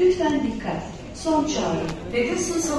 Lütfen dikkat. Son çağrı. Pegasus